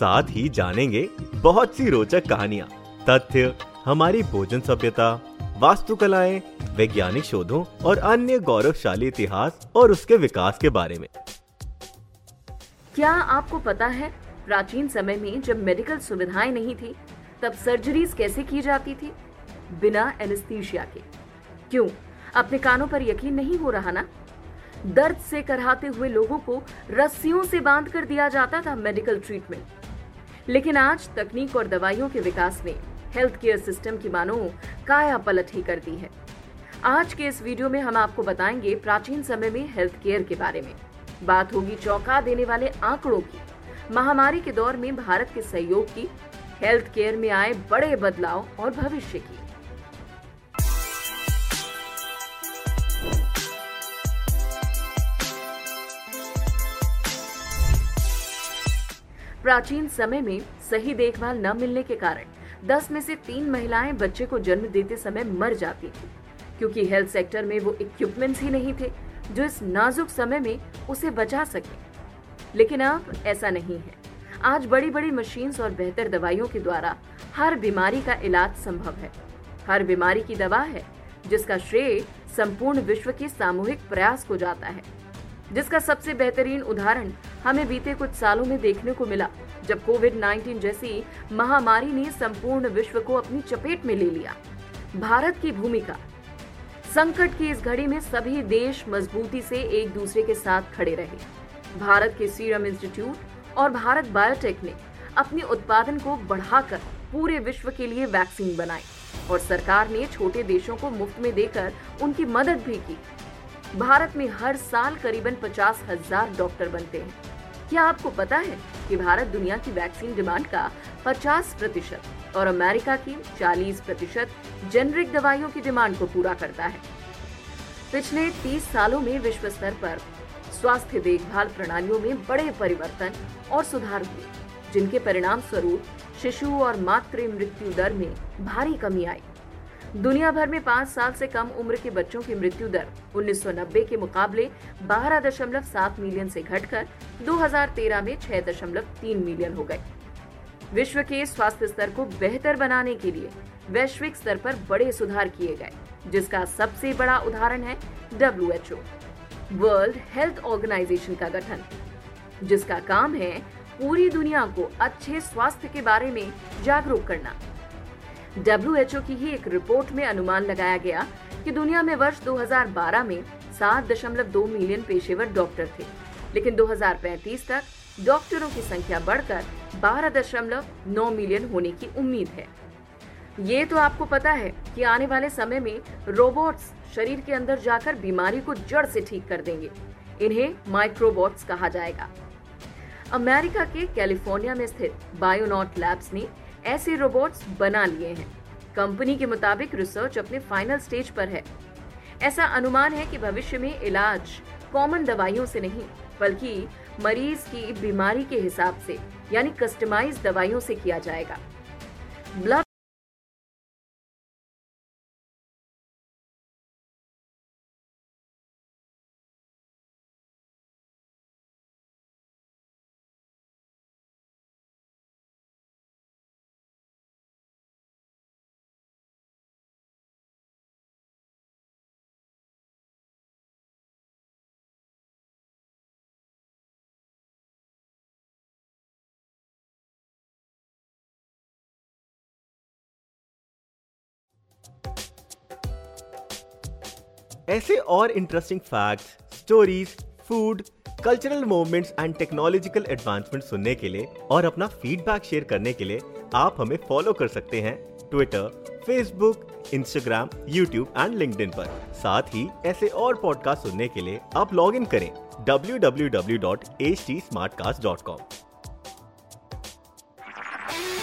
साथ ही जानेंगे बहुत सी रोचक कहानियाँ, तथ्य, हमारी भोजन सभ्यता, वास्तुकलाएँ, वैज्ञानिक शोधों और अन्य गौरवशाली इतिहास और उसके विकास के बारे में। क्या आपको पता है, प्राचीन समय में जब मेडिकल सुविधाएँ नहीं थी, तब सर्जरीज कैसे की जाती थी? बिना एनेस्थीसिया के। क्यों? अपने कानों पर यकीन नहीं हो रहा ना? दर्द से कराहते हुए लोगों को रस्सियों से बाँध कर दिया जाता था मेडिकल ट्रीटमेंट। लेकिन आज तकनीक और दवाइयों के विकास ने हेल्थ केयर सिस्टम की मानो काया पलट ही कर दी है। आज के इस वीडियो में हम आपको बताएँगे प्राचीन समय में हेल्थ केयर के बारे में। बात होगी चौंका देने वाले आंकड़ों की। महामारी के दौर में भारत के सहयोग की हेल्थ केयर में आए बड़े बदलाव और भविष्य की। प्राचीन समय में सही देखभाल न मिलने के कारण 10 में से तीन महिलाएँ बच्चे को जन्म देते समय मर जाती थी, क्योंकि हेल्थ सेक्टर में वो इक्विपमेंट्स ही नहीं थे, जो इस नाजुक समय में उसे बचा सके। लेकिन अब ऐसा नहीं है। आज बड़ी बड़ी मशीन्स और बेहतर दवाइयों के द्वारा हर बीमारी का इलाज संभव है। हर बीमारी की दवा है, जिसका श्रेय संपूर्ण विश्व के सामूहिक प्रयास को जाता है। जिसका सबसे बेहतरीन उदाहरण हमें बीते कुछ सालों में देखने को मिला, जब कोविड 19 जैसी महामारी ने संपूर्ण विश्व को अपनी चपेट में ले लिया। भारत की भूमिका। संकट की इस घड़ी में सभी देश मजबूती से एक दूसरे के साथ खड़े रहे। भारत के सीरम इंस्टीट्यूट और भारत बायोटेक ने अपने उत्पादन को बढ़ाकर पूरे विश्व के लिए वैक्सीन बनाई और सरकार ने छोटे देशों को मुफ़्त में देकर उनकी मदद भी की। भारत में हर साल करीबन पचास हज़ार डॉक्टर बनते हैं। क्या आपको पता है कि भारत दुनिया की वैक्सीन डिमांड का 50 प्रतिशत और अमेरिका की 40 प्रतिशत जेनरिक दवाइयों की डिमांड को पूरा करता है? पिछले 30 सालों में विश्व स्तर पर स्वास्थ्य देखभाल प्रणालियों में बड़े परिवर्तन और सुधार हुए, जिनके परिणाम स्वरूप शिशु और मातृ मृत्यु दर में भारी कमी आई। दुनिया भर में पाँच साल से कम उम्र के बच्चों की मृत्यु दर 1990 के मुकाबले 12.7 मिलियन से घटकर 2013 में 6.3 मिलियन हो गए विश्व के स्वास्थ्य स्तर को बेहतर बनाने के लिए वैश्विक स्तर पर बड़े सुधार किए गए, जिसका सबसे बड़ा उदाहरण है डब्ल्यू वर्ल्ड हेल्थ ऑर्गेनाइजेशन का गठन, जिसका काम है पूरी दुनिया को अच्छे स्वास्थ्य के बारे में जागरूक करना। डब्ल्यूएचओ की ही एक रिपोर्ट में अनुमान लगाया गया कि दुनिया में वर्ष 2012 में 7.2 मिलियन पेशेवर डॉक्टर थे। लेकिन 2035 तक डॉक्टरों की संख्या बढ़कर 12.9 मिलियन होने की उम्मीद है। ये तो आपको पता है कि आने वाले समय में रोबोट्स शरीर के अंदर जाकर बीमारी को जड़ से ठीक कर देंगे। इन्हें माइक्रोबॉट्स कहा जाएगा। अमेरिका के कैलिफ़ोर्निया में स्थित बायोनॉट लैब्स ने ऐसे रोबोट्स बना लिए हैं। कंपनी के मुताबिक रिसर्च अपने फाइनल स्टेज पर है। ऐसा अनुमान है कि भविष्य में इलाज कॉमन दवाइयों से नहीं, बल्कि मरीज़ की बीमारी के हिसाब से, यानी कस्टमाइज दवाइयों से किया जाएगा। ब्लड ऐसे और interesting facts stories food cultural movements and technological advancement सुनने के लिए और अपना फीडबैक शेयर करने के लिए आप हमें फॉलो कर सकते हैं Twitter Facebook Instagram YouTube and LinkedIn पर। साथ ही ऐसे और पॉडकास्ट सुनने के लिए आप लॉग इन करें www.htsmartcast.com